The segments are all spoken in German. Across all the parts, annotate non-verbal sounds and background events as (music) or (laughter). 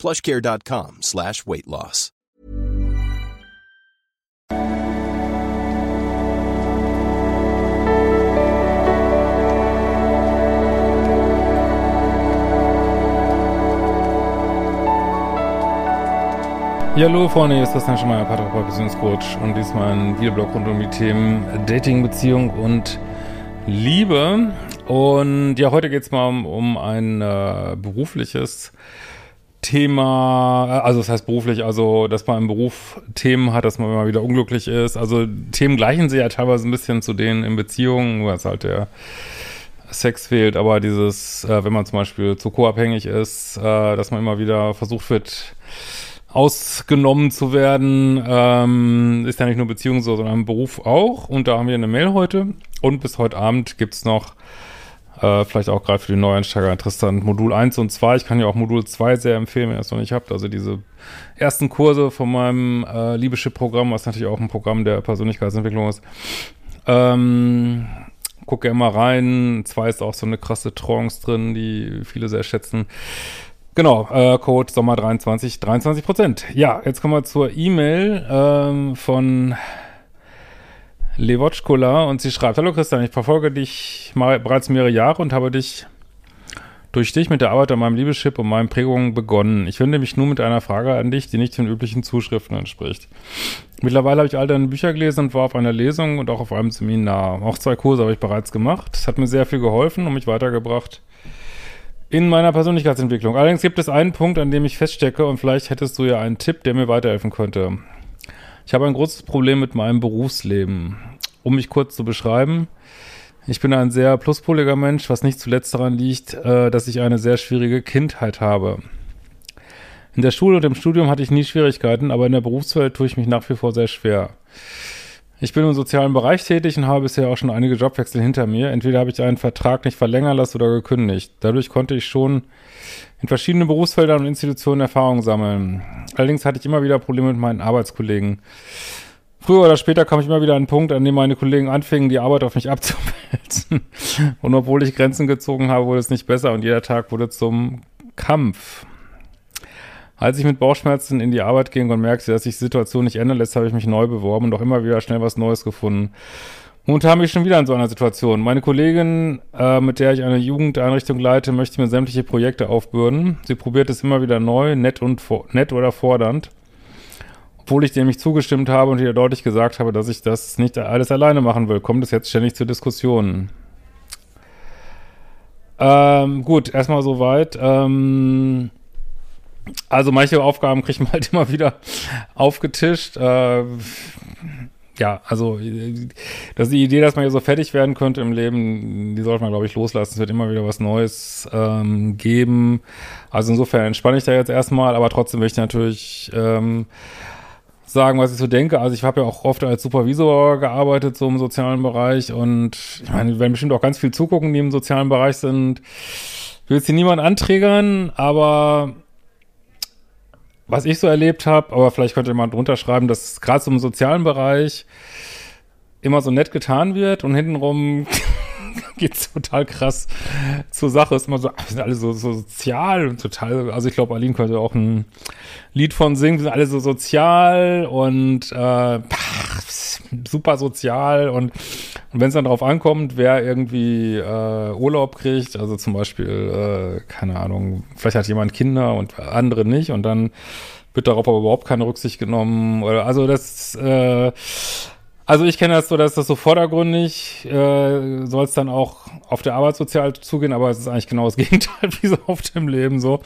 plushcare.com slash weight loss. Ja, hallo Freunde, hier ist Christian Schemeier, Paartherapeut, Beziehungscoach und diesmal ein Videoblog rund um die Themen Dating, Beziehung und Liebe. Und ja, heute geht es mal um, um ein äh, berufliches Thema, äh, also das heißt beruflich, also dass man im Beruf Themen hat, dass man immer wieder unglücklich ist. Also Themen gleichen sich ja teilweise ein bisschen zu denen in Beziehungen, was halt der Sex fehlt, aber dieses, äh, wenn man zum Beispiel zu co-abhängig ist, äh, dass man immer wieder versucht wird, ausgenommen zu werden, ähm, ist ja nicht nur Beziehung so, sondern im Beruf auch. Und da haben wir eine Mail heute. Und bis heute Abend gibt's noch, äh, vielleicht auch gerade für die Neueinsteiger interessant, Modul 1 und 2. Ich kann ja auch Modul 2 sehr empfehlen, wenn ihr es noch nicht habt. Also diese ersten Kurse von meinem äh, Liebeschip-Programm, was natürlich auch ein Programm der Persönlichkeitsentwicklung ist. Ähm, guck gerne mal rein. 2 ist auch so eine krasse Trance drin, die viele sehr schätzen. Genau, äh, Code Sommer 23, 23 Prozent. Ja, jetzt kommen wir zur E-Mail ähm, von Levotschkola und sie schreibt, Hallo Christian, ich verfolge dich mal, bereits mehrere Jahre und habe dich durch dich mit der Arbeit an meinem Liebeschip und meinen Prägungen begonnen. Ich wende mich nun mit einer Frage an dich, die nicht den üblichen Zuschriften entspricht. Mittlerweile habe ich all deine Bücher gelesen und war auf einer Lesung und auch auf einem Seminar. Auch zwei Kurse habe ich bereits gemacht. Es hat mir sehr viel geholfen und mich weitergebracht in meiner Persönlichkeitsentwicklung. Allerdings gibt es einen Punkt, an dem ich feststecke und vielleicht hättest du ja einen Tipp, der mir weiterhelfen könnte. Ich habe ein großes Problem mit meinem Berufsleben. Um mich kurz zu beschreiben, ich bin ein sehr pluspoliger Mensch, was nicht zuletzt daran liegt, äh, dass ich eine sehr schwierige Kindheit habe. In der Schule und im Studium hatte ich nie Schwierigkeiten, aber in der Berufswelt tue ich mich nach wie vor sehr schwer. Ich bin im sozialen Bereich tätig und habe bisher auch schon einige Jobwechsel hinter mir. Entweder habe ich einen Vertrag nicht verlängern lassen oder gekündigt. Dadurch konnte ich schon in verschiedenen Berufsfeldern und Institutionen Erfahrungen sammeln. Allerdings hatte ich immer wieder Probleme mit meinen Arbeitskollegen. Früher oder später kam ich immer wieder an einen Punkt, an dem meine Kollegen anfingen, die Arbeit auf mich abzuwälzen. Und obwohl ich Grenzen gezogen habe, wurde es nicht besser und jeder Tag wurde zum Kampf. Als ich mit Bauchschmerzen in die Arbeit ging und merkte, dass sich die Situation nicht ändern lässt, habe ich mich neu beworben und auch immer wieder schnell was Neues gefunden. Und habe mich schon wieder in so einer Situation. Meine Kollegin, äh, mit der ich eine Jugendeinrichtung leite, möchte mir sämtliche Projekte aufbürden. Sie probiert es immer wieder neu, nett und nett oder fordernd. Obwohl ich dem nicht zugestimmt habe und ihr deutlich gesagt habe, dass ich das nicht alles alleine machen will, kommt es jetzt ständig zu Diskussionen. Ähm, gut, erstmal soweit. Ähm, also manche Aufgaben kriegt man halt (laughs) immer wieder aufgetischt. Äh, ja, also das ist die Idee, dass man hier so fertig werden könnte im Leben, die sollte man, glaube ich, loslassen. Es wird immer wieder was Neues ähm, geben. Also insofern entspanne ich da jetzt erstmal, aber trotzdem möchte ich natürlich ähm, sagen, was ich so denke. Also ich habe ja auch oft als Supervisor gearbeitet, so im sozialen Bereich. Und ich meine, werden bestimmt auch ganz viel zugucken, die im sozialen Bereich sind. Ich will jetzt hier niemand anträgern, aber was ich so erlebt habe, aber vielleicht könnte man drunter schreiben, dass gerade so im sozialen Bereich immer so nett getan wird und hintenrum (laughs) geht's total krass zur Sache. Ist immer so, wir sind alle so, so sozial und total, also ich glaube, Aline könnte auch ein Lied von singen, wir sind alle so sozial und äh, super sozial und, und wenn es dann darauf ankommt, wer irgendwie äh, Urlaub kriegt, also zum Beispiel, äh, keine Ahnung, vielleicht hat jemand Kinder und andere nicht und dann wird darauf aber überhaupt keine Rücksicht genommen oder also das äh, also ich kenne das so, dass das so vordergründig äh, soll es dann auch auf der Arbeit sozial zugehen, aber es ist eigentlich genau das (laughs) Gegenteil wie so oft im Leben so.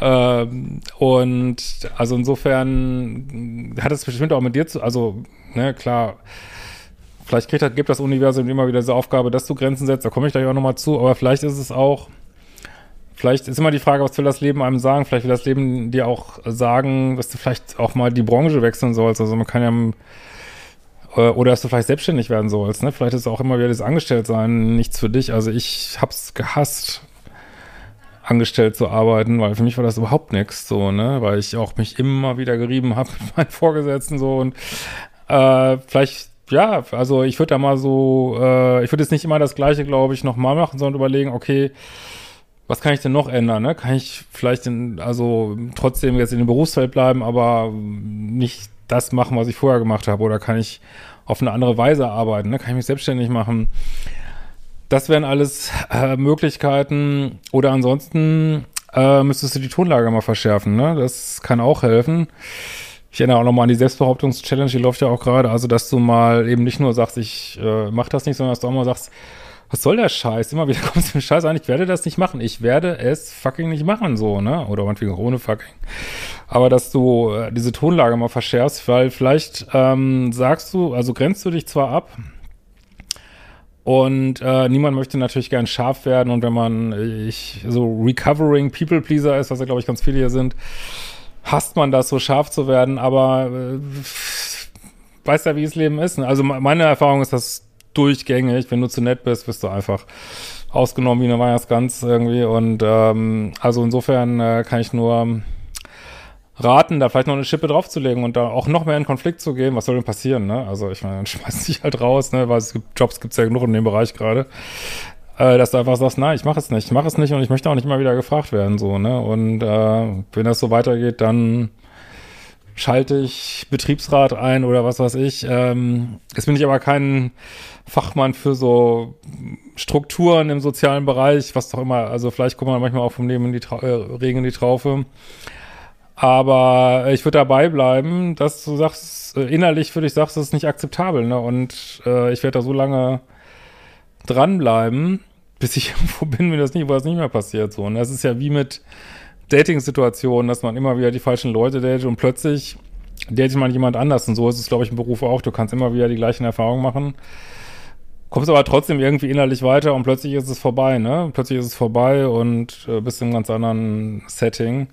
Ähm, und also insofern hat es bestimmt auch mit dir zu, also, ne, klar, vielleicht kriegt, gibt das Universum immer wieder diese Aufgabe, dass du Grenzen setzt, da komme ich gleich auch nochmal zu, aber vielleicht ist es auch vielleicht ist immer die Frage, was will das Leben einem sagen? Vielleicht will das Leben dir auch sagen, dass du vielleicht auch mal die Branche wechseln sollst. Also man kann ja äh, oder dass du vielleicht selbstständig werden sollst. Ne? Vielleicht ist auch immer wieder das Angestelltsein nichts für dich. Also ich hab's gehasst, angestellt zu arbeiten, weil für mich war das überhaupt nichts, so, ne, weil ich auch mich immer wieder gerieben habe mit meinen Vorgesetzten so und äh, vielleicht, ja, also ich würde da mal so, äh, ich würde jetzt nicht immer das Gleiche, glaube ich, nochmal machen, sondern überlegen, okay, was kann ich denn noch ändern, ne? Kann ich vielleicht in, also trotzdem jetzt in dem Berufsfeld bleiben, aber nicht das machen, was ich vorher gemacht habe, oder kann ich auf eine andere Weise arbeiten, ne? Kann ich mich selbstständig machen? Das wären alles äh, Möglichkeiten. Oder ansonsten äh, müsstest du die Tonlage mal verschärfen. Ne? Das kann auch helfen. Ich erinnere auch nochmal an die Selbstbehauptungs-Challenge, die läuft ja auch gerade. Also, dass du mal eben nicht nur sagst, ich äh, mach das nicht, sondern dass du auch mal sagst, was soll der Scheiß? Immer wieder kommst du mit Scheiß an, ich werde das nicht machen. Ich werde es fucking nicht machen, so, ne? Oder meinetwegen ohne fucking. Aber dass du äh, diese Tonlage mal verschärfst, weil vielleicht ähm, sagst du, also grenzt du dich zwar ab, und äh, niemand möchte natürlich gern scharf werden. Und wenn man ich, so recovering People Pleaser ist, was ja, glaube ich, ganz viele hier sind, hasst man das, so scharf zu werden. Aber äh, weiß ja, wie das Leben ist. Ne? Also meine Erfahrung ist das durchgängig. Wenn du zu nett bist, wirst du einfach ausgenommen wie eine Weihnachtsgans irgendwie. Und ähm, also insofern äh, kann ich nur raten, da vielleicht noch eine Schippe draufzulegen und da auch noch mehr in Konflikt zu gehen. Was soll denn passieren, ne? Also ich meine, dann (laughs) schmeißt dich halt raus, ne? Weil es gibt Jobs gibt's ja genug in dem Bereich gerade. Äh, dass du einfach sagst, nein, ich mache es nicht, ich mache es nicht und ich möchte auch nicht immer wieder gefragt werden, so, ne? Und äh, wenn das so weitergeht, dann schalte ich Betriebsrat ein oder was weiß ich. Ähm, jetzt bin ich aber kein Fachmann für so Strukturen im sozialen Bereich, was doch immer, also vielleicht kommt man manchmal auch vom Leben in die Tra äh, Regen in die Traufe. Aber ich würde dabei bleiben, dass du sagst, äh, innerlich für dich sagst, das ist nicht akzeptabel, ne? Und äh, ich werde da so lange dranbleiben, bis ich (laughs) irgendwo bin, wenn das nicht, wo das nicht mehr passiert. So. Und das ist ja wie mit Dating-Situationen, dass man immer wieder die falschen Leute datet und plötzlich datet man jemand anders. Und so ist es, glaube ich, im Beruf auch. Du kannst immer wieder die gleichen Erfahrungen machen kommst aber trotzdem irgendwie innerlich weiter und plötzlich ist es vorbei, ne? Plötzlich ist es vorbei und äh, bist einem ganz anderen Setting.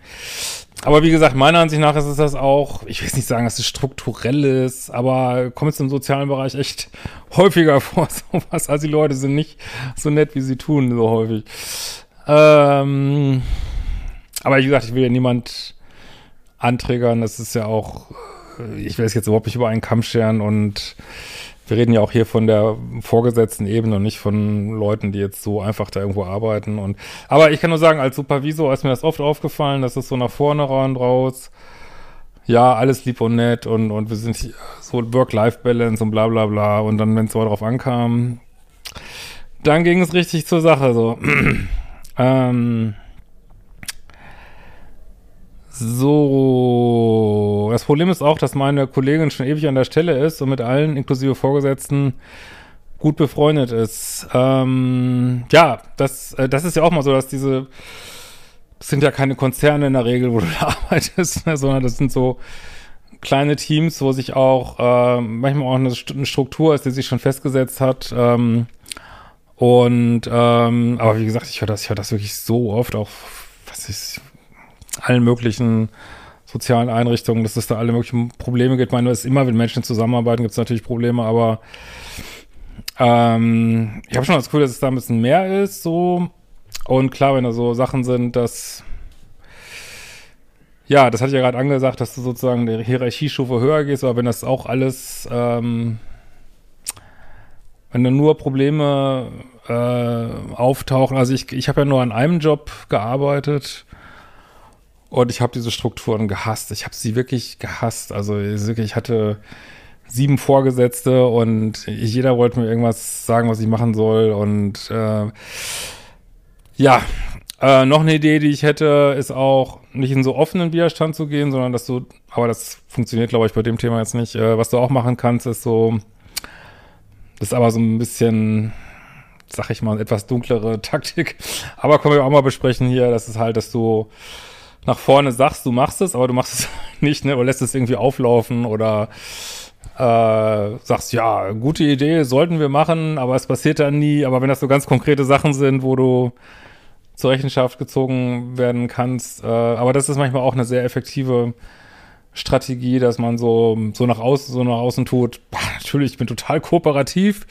Aber wie gesagt, meiner Ansicht nach ist es das auch, ich will nicht sagen, dass es strukturell ist, aber kommt es im sozialen Bereich echt (laughs) häufiger vor, (laughs) sowas. Also die Leute sind nicht so nett, wie sie tun, so häufig. Ähm, aber wie gesagt, ich will ja niemand anträgern, das ist ja auch, äh, ich will es jetzt überhaupt nicht über einen Kamm scheren und wir reden ja auch hier von der vorgesetzten Ebene und nicht von Leuten, die jetzt so einfach da irgendwo arbeiten. Und aber ich kann nur sagen, als Supervisor ist mir das oft aufgefallen, dass es so nach vorne und raus, ja, alles lieb und nett und, und wir sind so Work-Life-Balance und bla bla bla. Und dann, wenn es so darauf ankam, dann ging es richtig zur Sache. So. (clears throat) ähm, so, das Problem ist auch, dass meine Kollegin schon ewig an der Stelle ist und mit allen, inklusive Vorgesetzten, gut befreundet ist. Ähm, ja, das, äh, das ist ja auch mal so, dass diese, das sind ja keine Konzerne in der Regel, wo (laughs) du da arbeitest, ne, sondern das sind so kleine Teams, wo sich auch äh, manchmal auch eine, eine Struktur ist, die sich schon festgesetzt hat. Ähm, und ähm, aber wie gesagt, ich höre das, ich höre das wirklich so oft, auch was ich allen möglichen sozialen Einrichtungen, dass es da alle möglichen Probleme gibt. Ich meine, es ist immer, wenn Menschen zusammenarbeiten, gibt es natürlich Probleme, aber ähm, ich habe schon das Gefühl, dass es da ein bisschen mehr ist, so. Und klar, wenn da so Sachen sind, dass ja, das hatte ich ja gerade angesagt, dass du sozusagen der Hierarchiestufe höher gehst, aber wenn das auch alles, ähm, wenn da nur Probleme äh, auftauchen, also ich, ich habe ja nur an einem Job gearbeitet, und ich habe diese Strukturen gehasst. Ich habe sie wirklich gehasst. Also ich hatte sieben Vorgesetzte und jeder wollte mir irgendwas sagen, was ich machen soll. Und äh, ja, äh, noch eine Idee, die ich hätte, ist auch nicht in so offenen Widerstand zu gehen, sondern dass du, aber das funktioniert, glaube ich, bei dem Thema jetzt nicht. Äh, was du auch machen kannst, ist so, das ist aber so ein bisschen, sag ich mal, etwas dunklere (laughs) Taktik. Aber können wir auch mal besprechen hier, das ist halt, dass du nach vorne sagst, du machst es, aber du machst es (laughs) nicht, ne? Oder lässt es irgendwie auflaufen oder äh, sagst, ja, gute Idee, sollten wir machen, aber es passiert dann nie. Aber wenn das so ganz konkrete Sachen sind, wo du zur Rechenschaft gezogen werden kannst. Äh, aber das ist manchmal auch eine sehr effektive Strategie, dass man so, so nach außen, so nach außen tut, boah, natürlich, ich bin total kooperativ,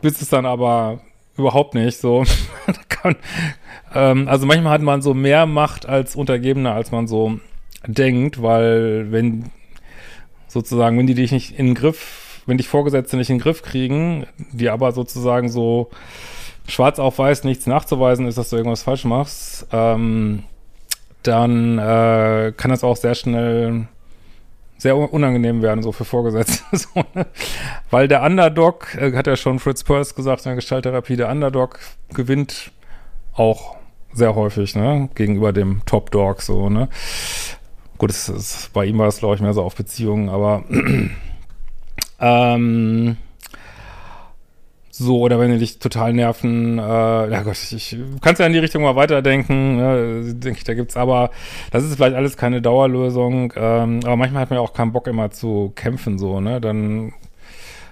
bis es dann aber überhaupt nicht so. (laughs) kann, ähm, also manchmal hat man so mehr Macht als Untergebener, als man so denkt, weil wenn sozusagen, wenn die dich nicht in den Griff, wenn dich Vorgesetzte nicht in den Griff kriegen, die aber sozusagen so schwarz auf weiß nichts nachzuweisen ist, dass du irgendwas falsch machst, ähm, dann äh, kann das auch sehr schnell sehr unangenehm werden, so für Vorgesetzte. (laughs) so, ne? Weil der Underdog, äh, hat ja schon Fritz Perls gesagt in der Gestalttherapie, der Underdog gewinnt auch sehr häufig, ne, gegenüber dem Top Dog, so, ne. Gut, es ist, bei ihm war es, glaube ich, mehr so auf Beziehungen, aber (clears throat) ähm, so, oder wenn die dich total nerven, äh, ja Gott, ich, ich kannst ja in die Richtung mal weiterdenken, ne, denke ich, da gibt's aber, das ist vielleicht alles keine Dauerlösung, ähm, aber manchmal hat man ja auch keinen Bock immer zu kämpfen, so, ne, dann,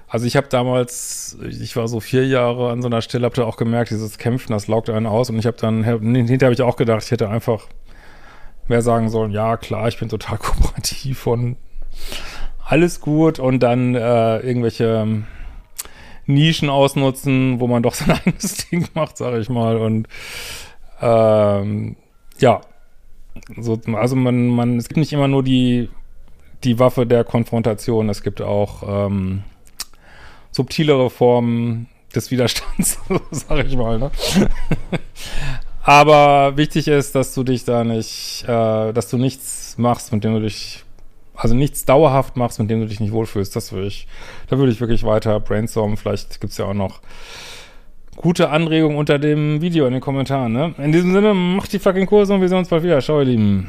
also ich habe damals, ich war so vier Jahre an so einer Stelle, habe da auch gemerkt, dieses Kämpfen, das laugt einen aus und ich habe dann, hinterher habe ich auch gedacht, ich hätte einfach mehr sagen sollen, ja klar, ich bin total (laughs) kooperativ und alles gut und dann äh, irgendwelche Nischen ausnutzen, wo man doch sein (laughs) eigenes Ding macht, sage ich mal. Und ähm, ja, so, also man, man, es gibt nicht immer nur die, die Waffe der Konfrontation, es gibt auch ähm, subtilere Formen des Widerstands, (laughs) sage ich mal. Ne? (laughs) Aber wichtig ist, dass du dich da nicht, äh, dass du nichts machst, mit dem du dich also nichts dauerhaft machst, mit dem du dich nicht wohlfühlst, das würde ich, da würde ich wirklich weiter brainstormen. Vielleicht gibt's ja auch noch gute Anregungen unter dem Video in den Kommentaren, ne? In diesem Sinne, macht die fucking Kurse und wir sehen uns bald wieder. Ciao, ihr Lieben.